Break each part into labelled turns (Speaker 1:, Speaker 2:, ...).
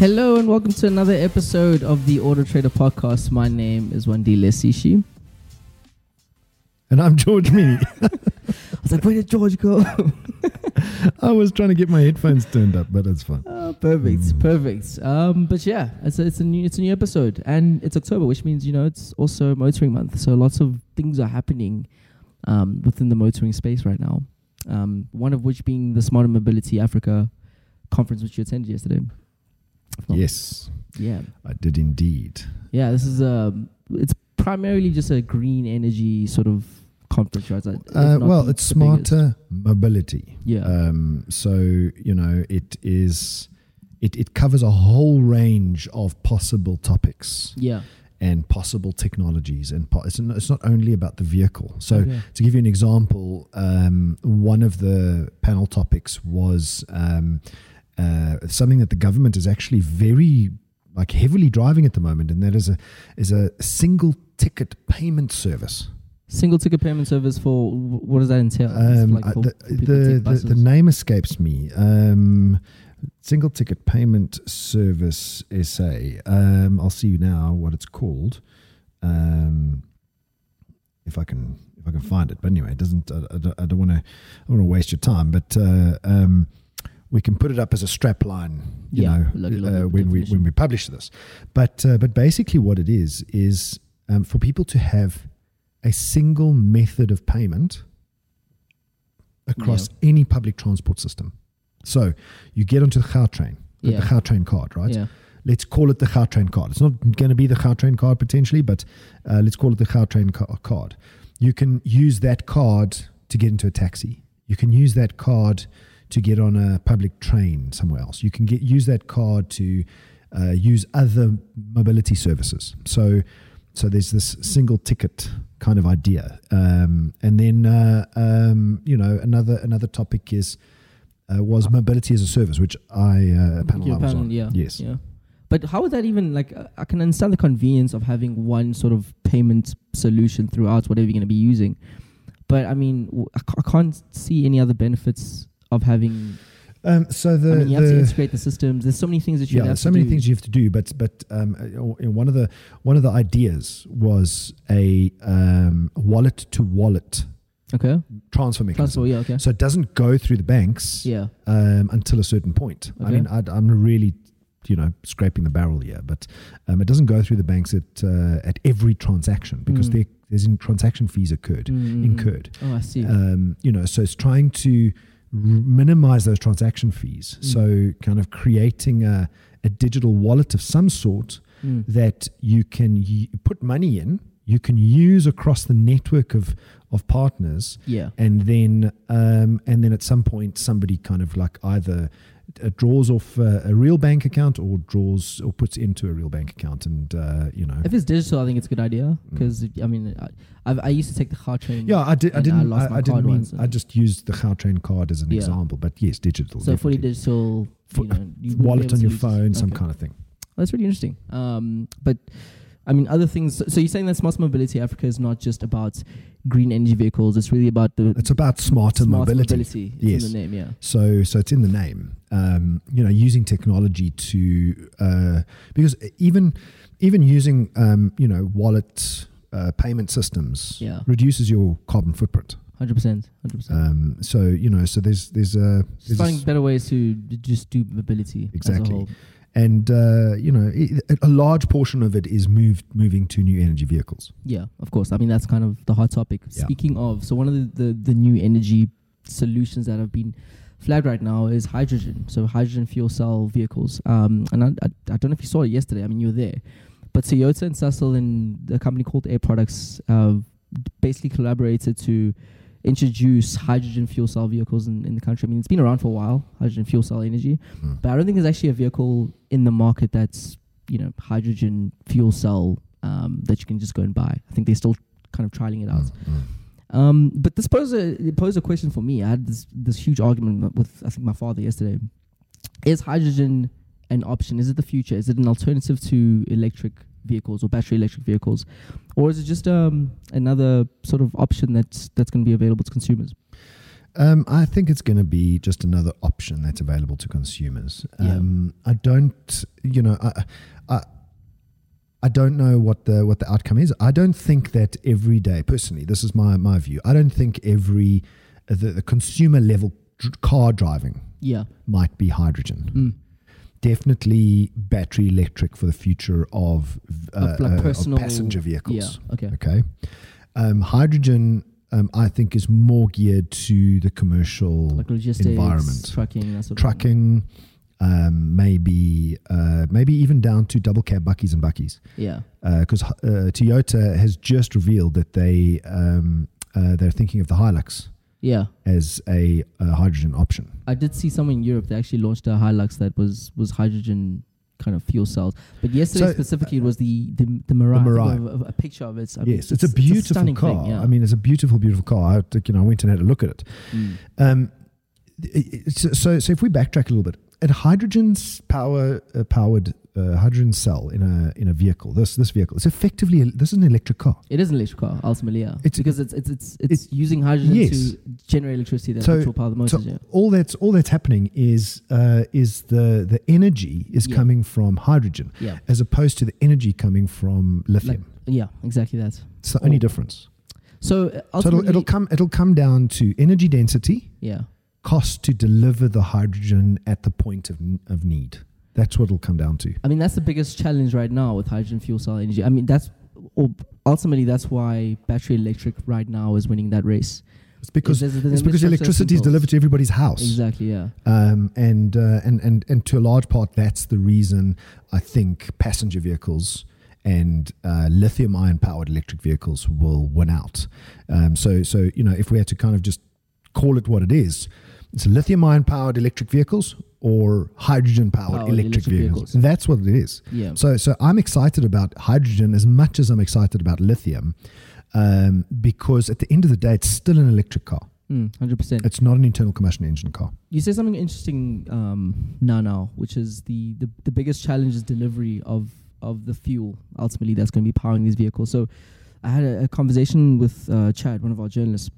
Speaker 1: Hello and welcome to another episode of the Auto Trader Podcast. My name is Wandile Sishi.
Speaker 2: And I'm George Me.
Speaker 1: I was like, where did George go?
Speaker 2: I was trying to get my headphones turned up, but it's fine.
Speaker 1: Oh, perfect, perfect. Um, but yeah, it's a, it's a new it's a new episode, and it's October, which means you know it's also motoring month. So lots of things are happening um, within the motoring space right now. Um, one of which being the Smarter Mobility Africa conference, which you attended yesterday.
Speaker 2: Yes,
Speaker 1: Yeah,
Speaker 2: I did indeed.
Speaker 1: yeah. This is um, it's primarily just a green energy sort of conference, right?
Speaker 2: Uh, well, it's
Speaker 1: the biggest.
Speaker 2: smarter mobility.
Speaker 1: Yeah.
Speaker 2: Um, so you know, it is. It, it covers a whole range of possible topics
Speaker 1: yeah.
Speaker 2: And possible technologies, and po- it's, not, it's not only about the vehicle. So,
Speaker 1: Okay.
Speaker 2: to give you an example, um, one of the panel topics was um, uh, something that the government is actually very like heavily driving at the moment, and that is a is a single ticket payment service.
Speaker 1: Single ticket payment service for what does that entail?
Speaker 2: Um,
Speaker 1: like
Speaker 2: uh,
Speaker 1: for
Speaker 2: the, the, the, the name escapes me. Um, single ticket payment service SA. Um, I'll see you now what it's called. Um, if I can, if I can find it. But anyway, it doesn't. I, I don't- want to. I don't want to. I want to waste your time. But uh, um, we can put it up as a strap line. You
Speaker 1: Yeah,
Speaker 2: know, uh, when we when we publish this. But uh, but basically, what it is is um, for people to have a single method of payment across any public transport system. So you get onto the Gautrain, the,
Speaker 1: Yeah.
Speaker 2: the Gautrain card, right?
Speaker 1: Yeah.
Speaker 2: Let's call it the Gautrain card. It's not going to be the Gautrain card potentially, but uh, let's call it the Gautrain ca- card. You can use that card to get into a taxi. You can use that card to get on a public train somewhere else. You can get use that card to uh, use other mobility services. So, so there's this single ticket kind of idea, um, and then uh, um, you know another another topic is uh, was mobility as a service, which I uh, panel
Speaker 1: Your
Speaker 2: I was
Speaker 1: panel,
Speaker 2: on.
Speaker 1: yeah.
Speaker 2: Yes.
Speaker 1: Yeah. But how would that even like? uh, I can understand the convenience of having one sort of payment solution throughout whatever you're going to be using. But I mean, w- I ca- I can't see any other benefits of having.
Speaker 2: Um, so the,
Speaker 1: I mean, you have to integrate the systems. There's so many things that you
Speaker 2: yeah,
Speaker 1: have
Speaker 2: so many
Speaker 1: do.
Speaker 2: things you have to do, but but um, one of the one of the ideas was a um, wallet to wallet
Speaker 1: Okay.
Speaker 2: transfer mechanism.
Speaker 1: well, yeah. Okay.
Speaker 2: So it doesn't go through the banks
Speaker 1: Yeah.
Speaker 2: um, until a certain point. I mean, I, I'm really, you know, scraping the barrel here, but um, it doesn't go through the banks at uh, at every transaction because
Speaker 1: Mm.
Speaker 2: there, there's in transaction fees occurred
Speaker 1: Mm,
Speaker 2: incurred.
Speaker 1: Oh, I see.
Speaker 2: Um, you know, so it's trying to r- minimize those transaction fees.
Speaker 1: Mm.
Speaker 2: So kind of creating a, a digital wallet of some sort
Speaker 1: Mm.
Speaker 2: that you can y- put money in, you can use across the network of of partners,
Speaker 1: Yeah.
Speaker 2: and then um, and then at some point somebody kind of like either uh, draws off uh, a real bank account or draws or puts into a real bank account, and uh, you know.
Speaker 1: If it's digital, I think it's a good idea because I mean, I, I've, I used to take the Gautrain.
Speaker 2: Mm. Yeah, I, did, I didn't I,
Speaker 1: my
Speaker 2: I didn't mean. I just used the Gautrain card as an
Speaker 1: Yeah.
Speaker 2: example, but yes, digital.
Speaker 1: So fully digital. You know, you
Speaker 2: wallet on your phone, some
Speaker 1: okay.
Speaker 2: kind of thing.
Speaker 1: That's really interesting. Um, but I mean, other things. So you're saying that Smart Mobility Africa is not just about green energy vehicles. It's really about the
Speaker 2: It's about smarter
Speaker 1: smart
Speaker 2: mobility.
Speaker 1: It's
Speaker 2: Yes.
Speaker 1: in the name. Yeah.
Speaker 2: So, so it's in the name. Um, you know, using technology to uh, because even even using um, you know wallet uh, payment systems
Speaker 1: Yeah.
Speaker 2: reduces your carbon footprint.
Speaker 1: Hundred percent. Hundred percent.
Speaker 2: Um, so you know, so there's there's a there's
Speaker 1: finding better ways to just do mobility. As a
Speaker 2: Exactly. And uh, you know it, a large portion of it is moved moving to new energy vehicles.
Speaker 1: Yeah, of course. I mean, that's kind of the hot topic.
Speaker 2: Yeah.
Speaker 1: Speaking of, so one of the, the, the new energy solutions that have been flagged right now is hydrogen. So hydrogen fuel cell vehicles. Um, and I, I, I don't know if you saw it yesterday. I mean, you were there. But Toyota and Sasol and the company called Air Products have basically collaborated to introduce hydrogen fuel cell vehicles in, in the country. I mean, it's been around for a while, hydrogen fuel cell energy,
Speaker 2: Mm.
Speaker 1: but I don't think there's actually a vehicle in the market that's, you know, hydrogen fuel cell um, that you can just go and buy. I think they're still kind of trialing it out.
Speaker 2: Mm.
Speaker 1: Um, but this posed a, it posed a question for me. I had this, this huge argument with, I think, my father yesterday. Is hydrogen an option? Is it the future? Is it an alternative to electric vehicles or battery electric vehicles? Or is it just um, another sort of option that's, that's going to be available to consumers?
Speaker 2: Um, I think it's going to be just another option that's available to consumers.
Speaker 1: Yeah.
Speaker 2: Um, I don't, you know, I, I, I don't know what the what the outcome is. I don't think that every day, personally, this is my my view. I don't think every uh, the, the consumer level dr- car driving
Speaker 1: Yeah.
Speaker 2: might be hydrogen.
Speaker 1: Mm.
Speaker 2: Definitely battery electric for the future of, uh,
Speaker 1: like,
Speaker 2: uh, of
Speaker 1: personal-
Speaker 2: passenger vehicles.
Speaker 1: Yeah. Okay.
Speaker 2: Okay. Um, hydrogen, um, I think, is more geared to the commercial
Speaker 1: Like
Speaker 2: environment.
Speaker 1: trucking, that sort of
Speaker 2: trucking, um, maybe uh, maybe even down to double cab bakkies and bakkies,
Speaker 1: Yeah.
Speaker 2: because uh, Toyota has just revealed that they um, uh, they're thinking of the Hilux
Speaker 1: Yeah.
Speaker 2: as a, a hydrogen option.
Speaker 1: I did see somewhere in Europe that actually launched a Hilux that was was hydrogen kind of fuel cells. But yesterday
Speaker 2: So,
Speaker 1: specifically it was the the, the Mirai. I think
Speaker 2: Mirai.
Speaker 1: of- of A, picture of it. I mean,
Speaker 2: yes, it's, a beautiful
Speaker 1: stunning
Speaker 2: car.
Speaker 1: Thing, yeah.
Speaker 2: I mean, it's a beautiful, beautiful car. I, you know, I went and had a look at it.
Speaker 1: Mm.
Speaker 2: Um, so, so if we backtrack a little bit, at hydrogen's power uh, powered uh, hydrogen cell in a in a vehicle, this this vehicle, it's effectively a, this is an electric car.
Speaker 1: It is an electric car, ultimately, yeah.
Speaker 2: It's-
Speaker 1: because it's it's it's, it's using hydrogen
Speaker 2: Yes.
Speaker 1: to generate electricity that
Speaker 2: So-
Speaker 1: power the
Speaker 2: So
Speaker 1: yeah.
Speaker 2: all that's all that's happening is uh, is the the energy is
Speaker 1: Yeah.
Speaker 2: coming from hydrogen
Speaker 1: Yeah.
Speaker 2: as opposed to the energy coming from lithium.
Speaker 1: Yeah, exactly that.
Speaker 2: it's the only difference.
Speaker 1: So, uh,
Speaker 2: So it'll, it'll come it'll come down to energy density,
Speaker 1: yeah.
Speaker 2: Cost to deliver the hydrogen at the point of of need. That's what it'll come down to.
Speaker 1: I mean, that's the biggest challenge right now with hydrogen fuel cell energy. I mean, that's ultimately that's why battery electric right now is winning that race.
Speaker 2: It's because it's because electricity is delivered to everybody's house.
Speaker 1: Exactly, yeah.
Speaker 2: Um, and, uh, and and and to a large part, that's the reason I think passenger vehicles and uh, lithium-ion powered electric vehicles will win out. Um, so so you know, if we had to kind of just call it what it is, it's lithium-ion powered electric vehicles or hydrogen-powered electric,
Speaker 1: electric
Speaker 2: vehicles.
Speaker 1: vehicles.
Speaker 2: That's what it is.
Speaker 1: Yeah.
Speaker 2: So so I'm excited about hydrogen as much as I'm excited about lithium. Um, because at the end of the day, it's still an electric car.
Speaker 1: Mm, 100%.
Speaker 2: It's not an internal combustion engine car.
Speaker 1: You said something interesting um, now, now, which is the, the, the biggest challenge is delivery of, of the fuel ultimately that's going to be powering these vehicles. So I had a, a conversation with uh, Chad, one of our journalists,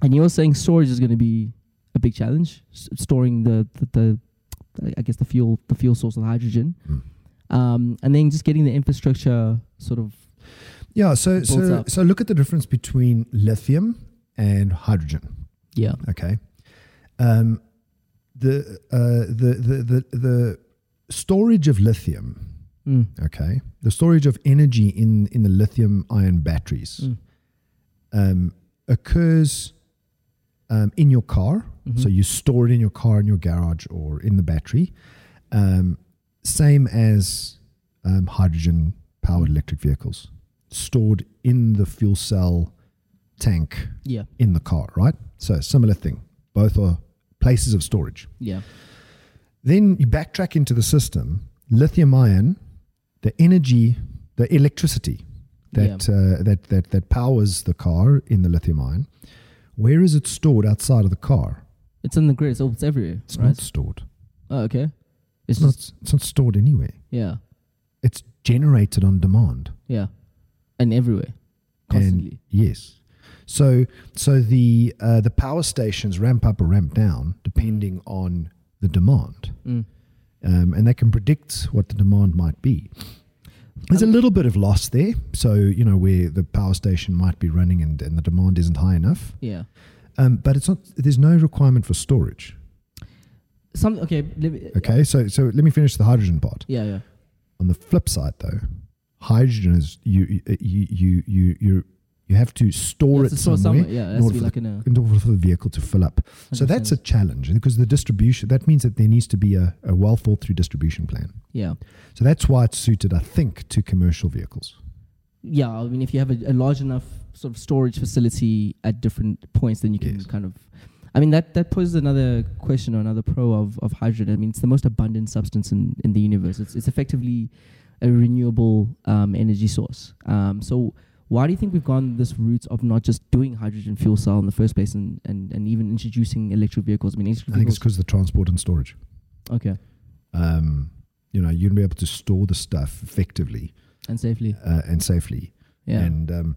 Speaker 1: and he was saying storage is going to be a big challenge, s- storing the, the, the I guess the fuel the fuel source of hydrogen,
Speaker 2: Mm.
Speaker 1: um, and then just getting the infrastructure sort of
Speaker 2: Yeah, so so
Speaker 1: up.
Speaker 2: so look at the difference between lithium and hydrogen.
Speaker 1: yeah
Speaker 2: Okay, um, the, uh, the the the the storage of lithium.
Speaker 1: mm,
Speaker 2: Okay, the storage of energy in in the lithium ion batteries
Speaker 1: mm,
Speaker 2: um, occurs um, in your car.
Speaker 1: mhm.
Speaker 2: So you store it in your car, in your garage, or in the battery. Um, same as um, hydrogen powered electric vehicles, stored in the fuel cell tank
Speaker 1: yeah
Speaker 2: in the car, right? So similar thing. Both are places of storage.
Speaker 1: yeah
Speaker 2: Then you backtrack into the system. Lithium ion, the energy, the electricity that uh, that that that powers the car in the lithium ion. Where is it stored outside of the car?
Speaker 1: it's in the grid, so it's everywhere,
Speaker 2: It's
Speaker 1: right?
Speaker 2: not stored.
Speaker 1: Oh, okay. It's
Speaker 2: It's not.
Speaker 1: just
Speaker 2: It's not stored anywhere.
Speaker 1: yeah
Speaker 2: It's generated on demand.
Speaker 1: yeah, and everywhere, constantly.
Speaker 2: Yes. So so the uh, the power stations ramp up or ramp down depending on the demand,
Speaker 1: Mm.
Speaker 2: um, and they can predict what the demand might be. There's a little bit of loss there. So you know where the power station might be running and, and the demand isn't high enough,
Speaker 1: Yeah.
Speaker 2: um, but it's not. There's no requirement for storage.
Speaker 1: Some okay. Let me,
Speaker 2: Okay. So so let me finish the hydrogen part.
Speaker 1: Yeah, yeah.
Speaker 2: On the flip side, though, hydrogen is you you you you you you have to store it
Speaker 1: to store
Speaker 2: somewhere,
Speaker 1: somewhere. Yeah,
Speaker 2: in order
Speaker 1: be
Speaker 2: for
Speaker 1: in
Speaker 2: in order for the vehicle to fill up. So that's a challenge because the distribution that means that there needs to be a, a well thought through distribution plan.
Speaker 1: yeah.
Speaker 2: So that's why it's suited, I think, to commercial vehicles.
Speaker 1: Yeah, I mean, if you have a, a large enough sort of storage facility at different points, then you can
Speaker 2: Yes.
Speaker 1: kind of. I mean, that, that poses another question or another pro of, of hydrogen. I mean, it's the most abundant substance in, in the universe. It's, it's effectively a renewable um, energy source. Um, so, why do you think we've gone this route of not just doing hydrogen fuel cell in the first place and, and, and even introducing electric vehicles? I mean,
Speaker 2: I think it's because of the transport and storage.
Speaker 1: Okay,
Speaker 2: Um, you know, you'd be able to store the stuff effectively
Speaker 1: and safely.
Speaker 2: uh, and safely,
Speaker 1: Yeah.
Speaker 2: and um,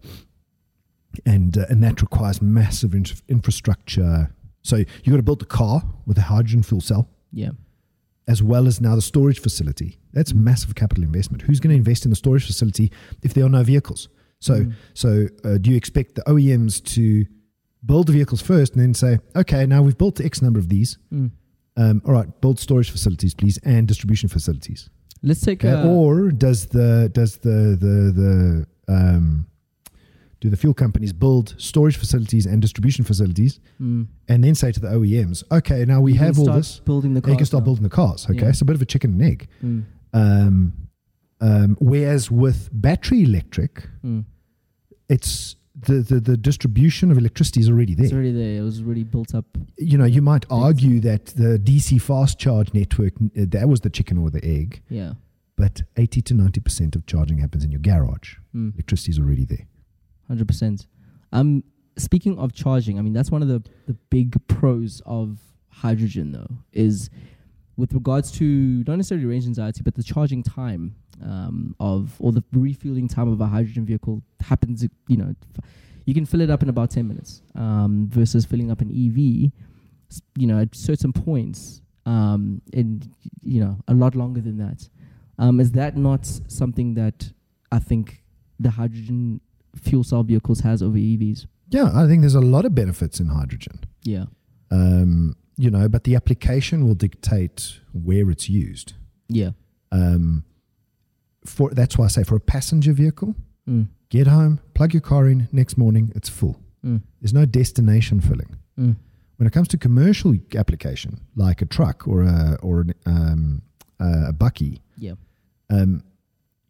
Speaker 2: and uh, and that requires massive in- infrastructure So you got to build the car with a hydrogen fuel cell,
Speaker 1: Yeah.
Speaker 2: as well as now the storage facility. That's massive capital investment. Who's going to invest in the storage facility if there are no vehicles? So,
Speaker 1: Mm.
Speaker 2: so uh, do you expect the OEMs to build the vehicles first and then say, okay, now we've built X number of these.
Speaker 1: Mm.
Speaker 2: Um, all right, build storage facilities, please, and distribution facilities.
Speaker 1: Let's take uh,
Speaker 2: or does the does the the the um, do the fuel companies build storage facilities and distribution facilities,
Speaker 1: mm,
Speaker 2: and then say to the OEMs, okay, now we
Speaker 1: you
Speaker 2: have all
Speaker 1: start
Speaker 2: this.
Speaker 1: building the
Speaker 2: Now you can start
Speaker 1: now.
Speaker 2: building the cars. Okay,
Speaker 1: Yeah.
Speaker 2: it's a bit of a chicken and egg.
Speaker 1: Mm,
Speaker 2: Um, um, whereas with battery electric,
Speaker 1: mm.
Speaker 2: it's the, the the distribution of electricity is already there.
Speaker 1: It's already there. It was already built up.
Speaker 2: You know, you might argue that the DC fast charge network uh, that was the chicken or the egg,
Speaker 1: Yeah.
Speaker 2: but eighty to ninety percent of charging happens in your garage.
Speaker 1: Mm.
Speaker 2: Electricity is already there.
Speaker 1: Hundred percent. Um, speaking of charging, I mean that's one of the the big pros of hydrogen, though, is with regards to not necessarily range anxiety, but the charging time um, of or the refueling time of a hydrogen vehicle happens. You know, f- you can fill it up in about ten minutes um, versus filling up an EV. You know, at certain points, um, and you know, a lot longer than that. Um, is that not something that I think the hydrogen fuel cell vehicles has over EVs.
Speaker 2: Yeah, I think there's a lot of benefits in hydrogen.
Speaker 1: Yeah.
Speaker 2: Um, you know, but the application will dictate where it's used.
Speaker 1: Yeah.
Speaker 2: Um, for that's why I say for a passenger vehicle,
Speaker 1: Mm.
Speaker 2: get home, plug your car in, next morning it's full.
Speaker 1: Mm.
Speaker 2: There's no destination filling.
Speaker 1: Mm.
Speaker 2: When it comes to commercial application, like a truck or a or an, um, a bakkie,
Speaker 1: Yeah.
Speaker 2: um,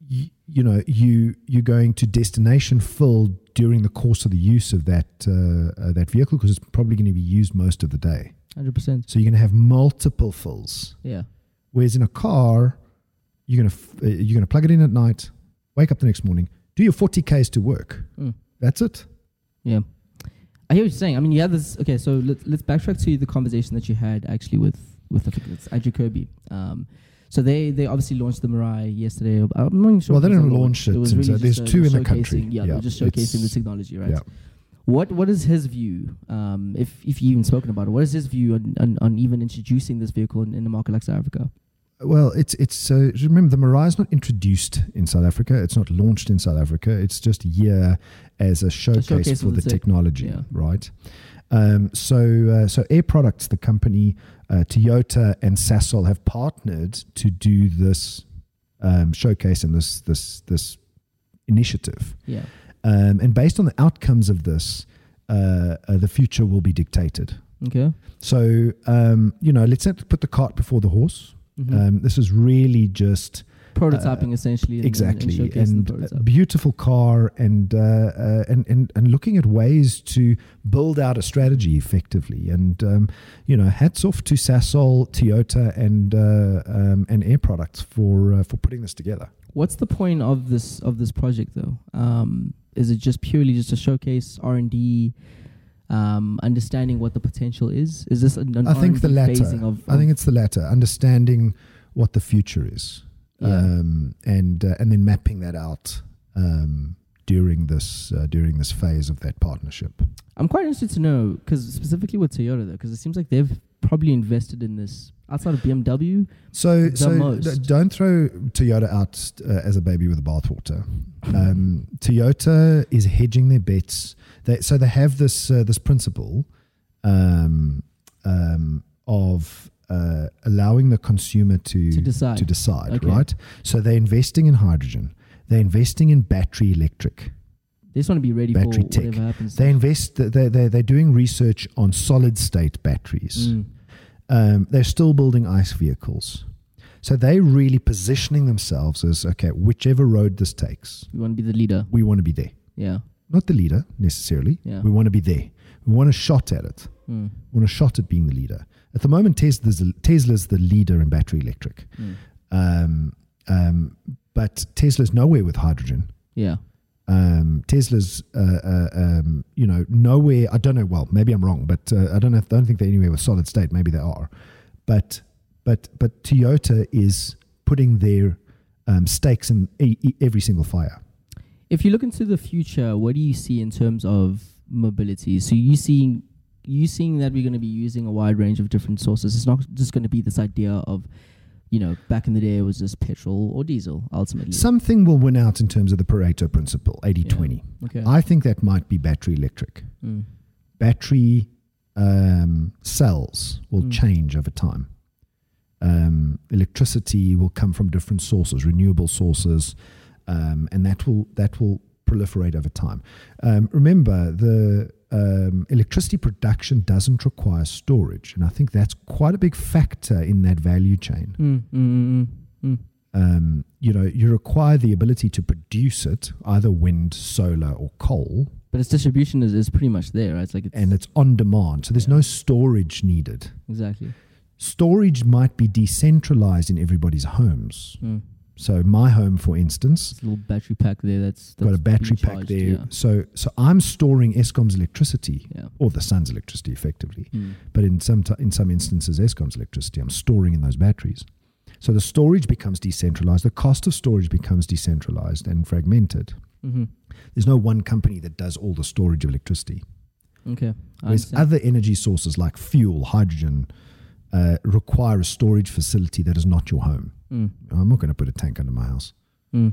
Speaker 2: you, you know, you you're going to destination fill during the course of the use of that uh, uh, that vehicle because it's probably going to be used most of the day.
Speaker 1: Hundred percent.
Speaker 2: So you're going to have multiple fills.
Speaker 1: Yeah.
Speaker 2: Whereas in a car, you're going to f- uh, you're to plug it in at night, wake up the next morning, do your 40 k's to work.
Speaker 1: Mm.
Speaker 2: That's it.
Speaker 1: Yeah. I hear what you're saying. I mean, you had this. Okay, so let, let's backtrack to the conversation that you had actually with with I think it's Andrew Kirby. Um, so they they obviously launched the Mirai yesterday. I'm not even sure.
Speaker 2: Well, they didn't launch it,
Speaker 1: was
Speaker 2: and so there's two in the country.
Speaker 1: Yeah,
Speaker 2: Yeah,
Speaker 1: they're just showcasing the technology, right?
Speaker 2: yeah.
Speaker 1: What what is his view? Um, if if you even spoken about it, what is his view on, on, on even introducing this vehicle in, in a market like South Africa?
Speaker 2: Well, it's it's uh, remember the Mirai is not introduced in South Africa. It's not launched in South Africa. It's just here as a showcase,
Speaker 1: showcase
Speaker 2: for the
Speaker 1: the
Speaker 2: technology,
Speaker 1: Yeah.
Speaker 2: right? Um, so uh, so Air Products, the company, uh, Toyota and Sasol have partnered to do this um, showcase and this this this initiative.
Speaker 1: Yeah.
Speaker 2: Um, and based on the outcomes of this, uh, uh, the future will be dictated.
Speaker 1: Okay.
Speaker 2: So, um, you know, let's not put the cart before the horse.
Speaker 1: Mhm.
Speaker 2: Um, this is really just
Speaker 1: prototyping essentially. And,
Speaker 2: exactly
Speaker 1: and, and,
Speaker 2: and,
Speaker 1: the
Speaker 2: beautiful car and, uh, uh, and and and looking at ways to build out a strategy effectively. And um, you know, hats off to Sasol, Toyota, and uh, um, and Air Products for uh, for putting this together.
Speaker 1: What's the point of this of this project though? Um, is it just purely just to showcase R and D, um, understanding what the potential is? Is this an, an
Speaker 2: I think the latter.
Speaker 1: phasing Of,
Speaker 2: I think it's the latter, understanding what the future is,
Speaker 1: Yeah.
Speaker 2: um, and uh, and then mapping that out um, during this uh, during this phase of that partnership.
Speaker 1: I'm quite interested to know because specifically with Toyota though, because it seems like they've probably invested in this outside of BMW.
Speaker 2: So,
Speaker 1: The
Speaker 2: so
Speaker 1: most.
Speaker 2: d- don't throw Toyota out uh, as a baby with the bathwater. Um, Toyota is hedging their bets. They, so they have this uh, this principle um, um, of uh, allowing the consumer to
Speaker 1: To decide.
Speaker 2: to decide,
Speaker 1: Okay.
Speaker 2: right? So they're investing in hydrogen. They're investing in battery electric.
Speaker 1: They just want to be ready
Speaker 2: Battery
Speaker 1: for
Speaker 2: tech.
Speaker 1: whatever happens.
Speaker 2: They invest. They they they're doing research on solid state batteries.
Speaker 1: Mm.
Speaker 2: Um, they're still building ICE vehicles. So they're really positioning themselves as okay, whichever road this takes,
Speaker 1: We want to be the leader.
Speaker 2: we want to be there.
Speaker 1: Yeah.
Speaker 2: Not the leader necessarily.
Speaker 1: Yeah.
Speaker 2: We want to be there. We want a shot at it.
Speaker 1: Mm.
Speaker 2: We want a shot at being the leader. At the moment, Tesla's the, Tesla's the leader in battery electric.
Speaker 1: Mm.
Speaker 2: Um, um, but Tesla's nowhere with hydrogen.
Speaker 1: Yeah.
Speaker 2: Um, Tesla's, uh, uh, um, you know, nowhere. I don't know. Well, maybe I'm wrong, but uh, I don't know. Don't think they're anywhere with solid state. Maybe they are, but but but Toyota is putting their um, stakes in e- e- every single fire.
Speaker 1: If you look into the future, what do you see in terms of mobility? So you seeing you seeing that we're going to be using a wide range of different sources. It's not just going to be this idea of, you know, back in the day it was just petrol or diesel ultimately.
Speaker 2: Something will win out in terms of the Pareto principle, 80 20.
Speaker 1: okay.
Speaker 2: I think that might be battery electric.
Speaker 1: Mm.
Speaker 2: Battery um, cells will
Speaker 1: Mm.
Speaker 2: change over time. Um, electricity will come from different sources, renewable sources, um, and that will that will proliferate over time. Um, remember, the um, electricity production doesn't require storage, and I think that's quite a big factor in that value chain.
Speaker 1: Mm, mm, mm, mm, mm.
Speaker 2: Um, you know, you require the ability to produce it, either wind, solar, or coal,
Speaker 1: But its distribution is, is pretty much there, right? It's like it's
Speaker 2: and it's on demand. So there's
Speaker 1: Yeah.
Speaker 2: no storage needed.
Speaker 1: exactly.
Speaker 2: Storage might be decentralized in everybody's homes. So my home, for instance,
Speaker 1: It's a little battery pack there. That's, that's
Speaker 2: got a battery pack
Speaker 1: charged,
Speaker 2: there.
Speaker 1: Yeah.
Speaker 2: So so I'm storing Eskom's electricity
Speaker 1: yeah.
Speaker 2: or the sun's electricity effectively.
Speaker 1: Mm.
Speaker 2: But in some t- in some instances, Eskom's electricity I'm storing in those batteries. So the storage becomes decentralized. The cost of storage becomes decentralized and fragmented.
Speaker 1: hmm
Speaker 2: There's no one company that does all the storage of electricity.
Speaker 1: Okay. I
Speaker 2: Whereas other energy sources like fuel, hydrogen, uh, require a storage facility that is not your home.
Speaker 1: Mm.
Speaker 2: I'm not going to put a tank under my house
Speaker 1: Mm.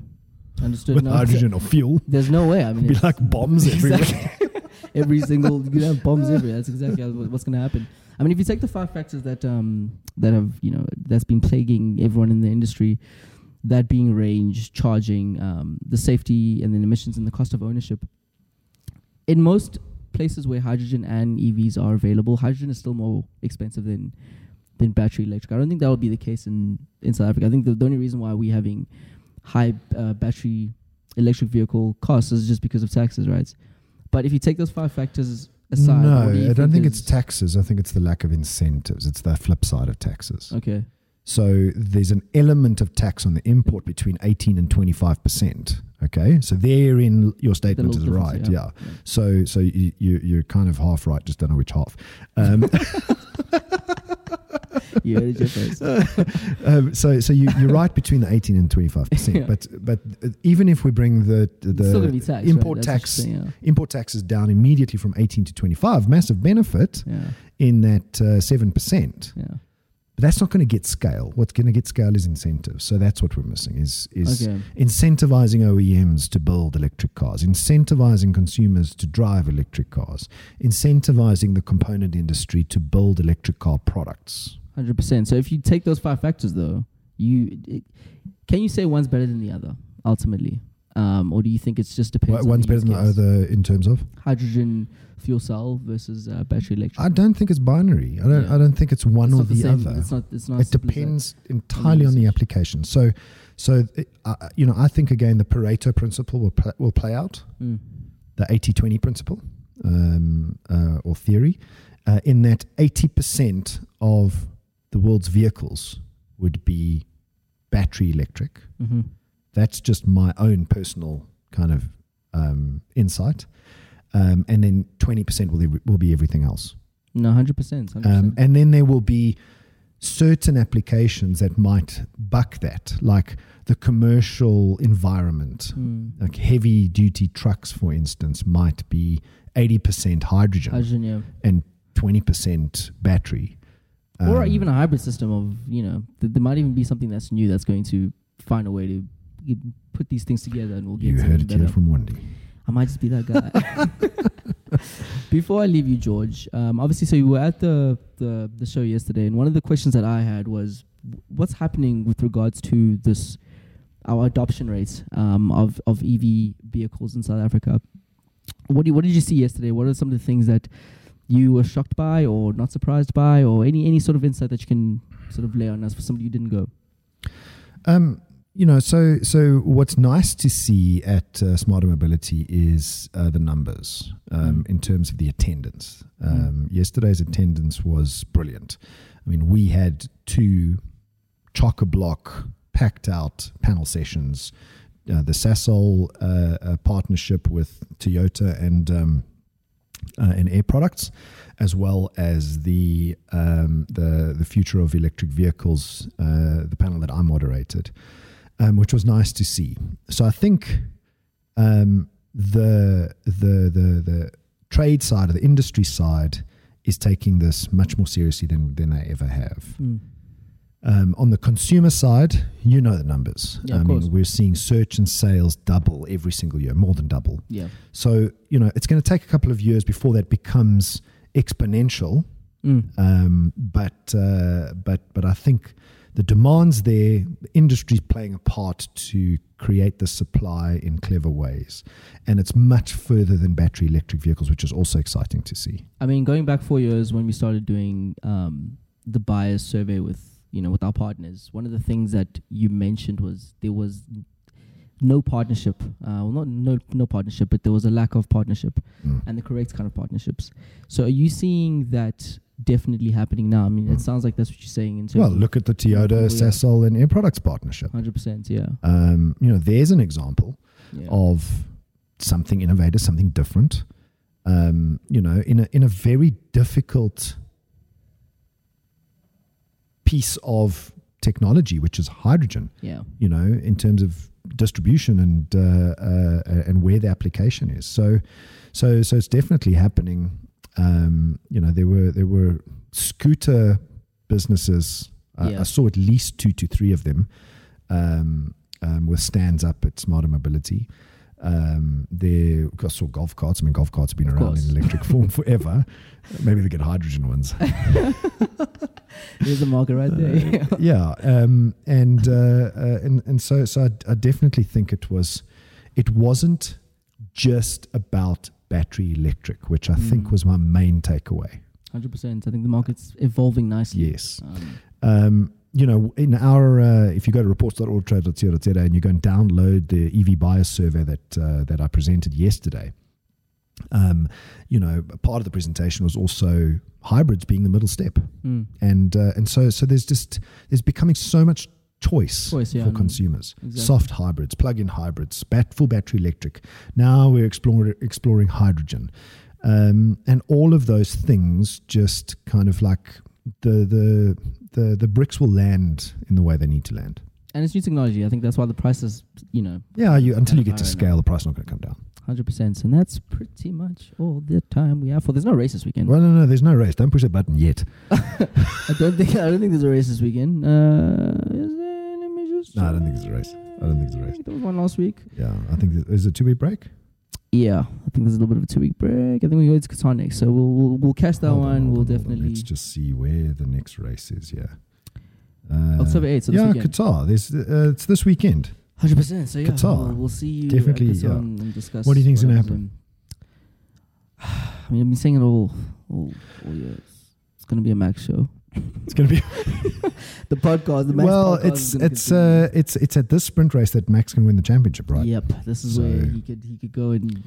Speaker 1: Understood.
Speaker 2: with
Speaker 1: No,
Speaker 2: hydrogen or fuel.
Speaker 1: There's no way. I mean,
Speaker 2: It'd be like bombs everywhere.
Speaker 1: Every single you have bombs everywhere. That's exactly what's going to happen. I mean, if you take the five factors that um that have you know that's been plaguing everyone in the industry, that being range, charging, um, the safety, and then emissions and the cost of ownership. In most places where hydrogen and EVs are available, hydrogen is still more expensive than than battery electric. I don't think that would be the case in in South Africa. I think the, the only reason why we're having high uh, battery electric vehicle costs is just because of taxes, right? But if you take those five factors aside,
Speaker 2: no,
Speaker 1: do
Speaker 2: I don't think it's taxes. I think it's the lack of incentives. It's the flip side of taxes.
Speaker 1: okay.
Speaker 2: So there's an element of tax on the import between 18 and 25 percent. Okay, so therein your statement is right. Yeah.
Speaker 1: yeah.
Speaker 2: So so you, you you're kind of half right. Just don't know which half. Um,
Speaker 1: You heard it face.
Speaker 2: um, so so you, you're right between the 18 and 25 percent.
Speaker 1: Yeah.
Speaker 2: But but uh, even if we bring the
Speaker 1: It's still be
Speaker 2: the
Speaker 1: taxed,
Speaker 2: import
Speaker 1: right?
Speaker 2: Tax
Speaker 1: you're
Speaker 2: import taxes down immediately from 18 to 25, massive benefit
Speaker 1: yeah.
Speaker 2: in that uh, seven percent.
Speaker 1: Yeah.
Speaker 2: But that's not going to get scale. What's going to get scale is incentives. So that's what we're missing is is
Speaker 1: Okay.
Speaker 2: incentivizing OEMs to build electric cars, incentivizing consumers to drive electric cars, incentivizing the component industry to build electric car products.
Speaker 1: Hundred percent. So if you take those five factors, though, you it, can you say one's better than the other ultimately, um, or do you think it's just depends? on
Speaker 2: One's
Speaker 1: the
Speaker 2: better than the other in terms of.
Speaker 1: Hydrogen fuel cell versus uh, battery electric.
Speaker 2: I don't think it's binary. I don't.
Speaker 1: Yeah.
Speaker 2: I don't think it's one
Speaker 1: It's
Speaker 2: or the,
Speaker 1: same.
Speaker 2: other.
Speaker 1: It's not. It's not.
Speaker 2: it
Speaker 1: as simple as that.
Speaker 2: depends entirely on the application. So, so uh, you know, I think again the Pareto principle will pl- will play out.
Speaker 1: Mm.
Speaker 2: the 80 20 principle um, uh, or theory, uh, in that 80% of the world's vehicles would be battery electric.
Speaker 1: hmm
Speaker 2: That's just my own personal kind of um, insight. Um, and then 20% will, will be everything else.
Speaker 1: No, hundred percent.
Speaker 2: Um, and then there will be certain applications that might buck that, like the commercial environment.
Speaker 1: Mm.
Speaker 2: Like heavy duty trucks, for instance, might be 80% hydrogen
Speaker 1: Hydrogen, yeah.
Speaker 2: and 20% battery.
Speaker 1: Or
Speaker 2: Um,
Speaker 1: even a hybrid system of you know th- there might even be something that's new that's going to find a way to put these things together and we'll get
Speaker 2: You heard it
Speaker 1: better.
Speaker 2: here from Wendy.
Speaker 1: I might just be that guy. Before I leave you, George, um, obviously, so you were at the, the the show yesterday, and one of the questions that I had was, what's happening with regards to this our adoption rates um, of of EV vehicles in South Africa? What do you, what did you see yesterday? What are some of the things that you were shocked by, or not surprised by, or any any sort of insight that you can sort of lay on us for somebody who didn't go?
Speaker 2: Um, you know, so so what's nice to see at uh, Smarter Mobility is uh, the numbers um,
Speaker 1: Mm.
Speaker 2: in terms of the attendance. Um, Yesterday's attendance was brilliant. I mean, we had two chock a block packed out panel sessions. Uh, the Sasol uh, uh, partnership with Toyota and um, uh, and Air Products, as well as the um, the the future of electric vehicles, uh, the panel that I moderated, um, which was nice to see. So I think um, the the the the trade side or the industry side is taking this much more seriously than than they ever have.
Speaker 1: Mm.
Speaker 2: Um, on the consumer side, you know the numbers.
Speaker 1: Yeah,
Speaker 2: I mean,
Speaker 1: course.
Speaker 2: we're seeing search and sales double every single year, more than double.
Speaker 1: Yeah.
Speaker 2: So, you know, it's going to take a couple of years before that becomes exponential.
Speaker 1: Mm.
Speaker 2: Um, but uh, but but I think the demands there, the industry's playing a part to create the supply in clever ways, and it's much further than battery electric vehicles, which is also exciting to see.
Speaker 1: I mean, going back four years when we started doing um, the buyers survey with you know with our partners, one of the things that you mentioned was there was no partnership. Uh, well, not no no partnership, but there was a lack of partnership
Speaker 2: Mm.
Speaker 1: and the correct kind of partnerships. So, are you seeing that definitely happening now? I mean, it sounds like that's what you're saying in terms.
Speaker 2: Well, look at the Toyota. Sasol, and Air Products partnership.
Speaker 1: hundred percent. Yeah.
Speaker 2: Um, you know, there's an example
Speaker 1: Yeah.
Speaker 2: of something innovative, something different. Um, you know, in a in a very difficult piece of technology, which is hydrogen.
Speaker 1: yeah.
Speaker 2: You know, in terms of distribution and uh, uh, and where the application is. So, so so it's definitely happening. Um, you know, there were there were scooter businesses. Uh,
Speaker 1: Yeah.
Speaker 2: I saw at least two to three of them um, um, with stands up at Smarter Mobility. Um, there, I saw golf carts. I mean, golf carts have been
Speaker 1: Of
Speaker 2: around
Speaker 1: course.
Speaker 2: in electric form forever. Maybe they get hydrogen ones.
Speaker 1: There's a market right there.
Speaker 2: yeah, um, and uh, uh, and and so so I, I definitely think it was, it wasn't just about battery electric, which I think
Speaker 1: Mm.
Speaker 2: was my main takeaway.
Speaker 1: Hundred percent. I think the market's evolving nicely.
Speaker 2: Yes,
Speaker 1: Um,
Speaker 2: um, you know, in our uh, if you go to reports.autotrader.co.za and you go and download the EV buyers survey that uh, that I presented yesterday. Um, you know, part of the presentation was also hybrids being the middle step.
Speaker 1: mm,
Speaker 2: and uh, and so so there's just there's becoming so much choice,
Speaker 1: Choice, yeah,
Speaker 2: for
Speaker 1: and-
Speaker 2: consumers.
Speaker 1: exactly.
Speaker 2: Soft hybrids, plug-in hybrids, bat, full battery electric. Now we're exploring exploring hydrogen, um, and all of those things just kind of like the the the the bricks will land in the way they need to land.
Speaker 1: and it's new technology. I think that's why the prices, you know,
Speaker 2: Yeah, you until you get to scale, the price is not going to come down.
Speaker 1: Hundred percent. And that's pretty much all the time we have for. There's no race this weekend.
Speaker 2: Well, no, no, there's no race. Don't push that button yet.
Speaker 1: I don't think. I don't think there's a race this weekend. Uh, is there? Let me just.
Speaker 2: No, I don't think there's a race. I don't think there's a race.
Speaker 1: There was one last week.
Speaker 2: Yeah, I think there- there's a two week break.
Speaker 1: Yeah, I think there's a little bit of a two week break. I think we go to Qatar next, so we'll we'll, we'll catch that
Speaker 2: Hold
Speaker 1: one.
Speaker 2: hold
Speaker 1: we'll
Speaker 2: on, hold on.
Speaker 1: definitely
Speaker 2: Let's just see where the next race is. Yeah, uh,
Speaker 1: October 8th, so
Speaker 2: yeah,
Speaker 1: weekend.
Speaker 2: Qatar. There's uh, it's this weekend.
Speaker 1: Hundred percent. So yeah,
Speaker 2: Qatar.
Speaker 1: We'll, we'll see you
Speaker 2: Definitely, yeah.
Speaker 1: and, and discuss.
Speaker 2: What do you think's gonna happen?
Speaker 1: I mean, I've been saying it all, all, all years. It's gonna be a Max show.
Speaker 2: It's going to be
Speaker 1: The podcast, the Max
Speaker 2: well.
Speaker 1: podcast
Speaker 2: It's it's
Speaker 1: continue.
Speaker 2: uh it's it's at this sprint race that Max can win the championship, right?
Speaker 1: Yep, this is
Speaker 2: So-
Speaker 1: where he could he could go and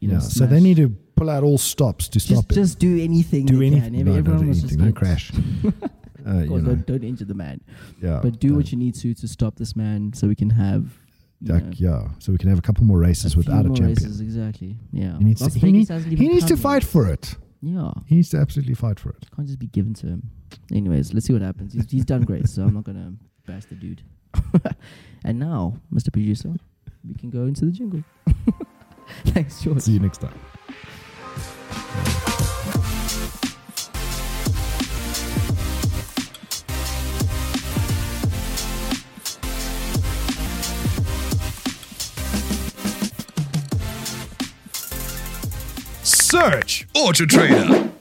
Speaker 1: you know.
Speaker 2: yeah. So they need to pull out all stops to
Speaker 1: just
Speaker 2: stop it.
Speaker 1: just do anything.
Speaker 2: do anything.
Speaker 1: Can.
Speaker 2: No,
Speaker 1: everyone
Speaker 2: do
Speaker 1: was
Speaker 2: anything.
Speaker 1: just
Speaker 2: Don't crash. uh,
Speaker 1: Of course, don't, don't injure the man,
Speaker 2: yeah.
Speaker 1: but do what you need to to stop this man, so we can have.
Speaker 2: Like,
Speaker 1: know,
Speaker 2: yeah. So we can have a couple more races
Speaker 1: a
Speaker 2: without a
Speaker 1: more
Speaker 2: champion.
Speaker 1: races, exactly. Yeah,
Speaker 2: He needs to- he need- He needs to fight for it.
Speaker 1: Yeah,
Speaker 2: He needs to absolutely fight for it.
Speaker 1: can't just be given to him. Anyways, let's see what happens. He's, he's done great, so I'm not gonna bash the dude. and now, Mr. Producer, we can go into the jingle. Thanks, George.
Speaker 2: See you next time.
Speaker 3: Search Auto Trader.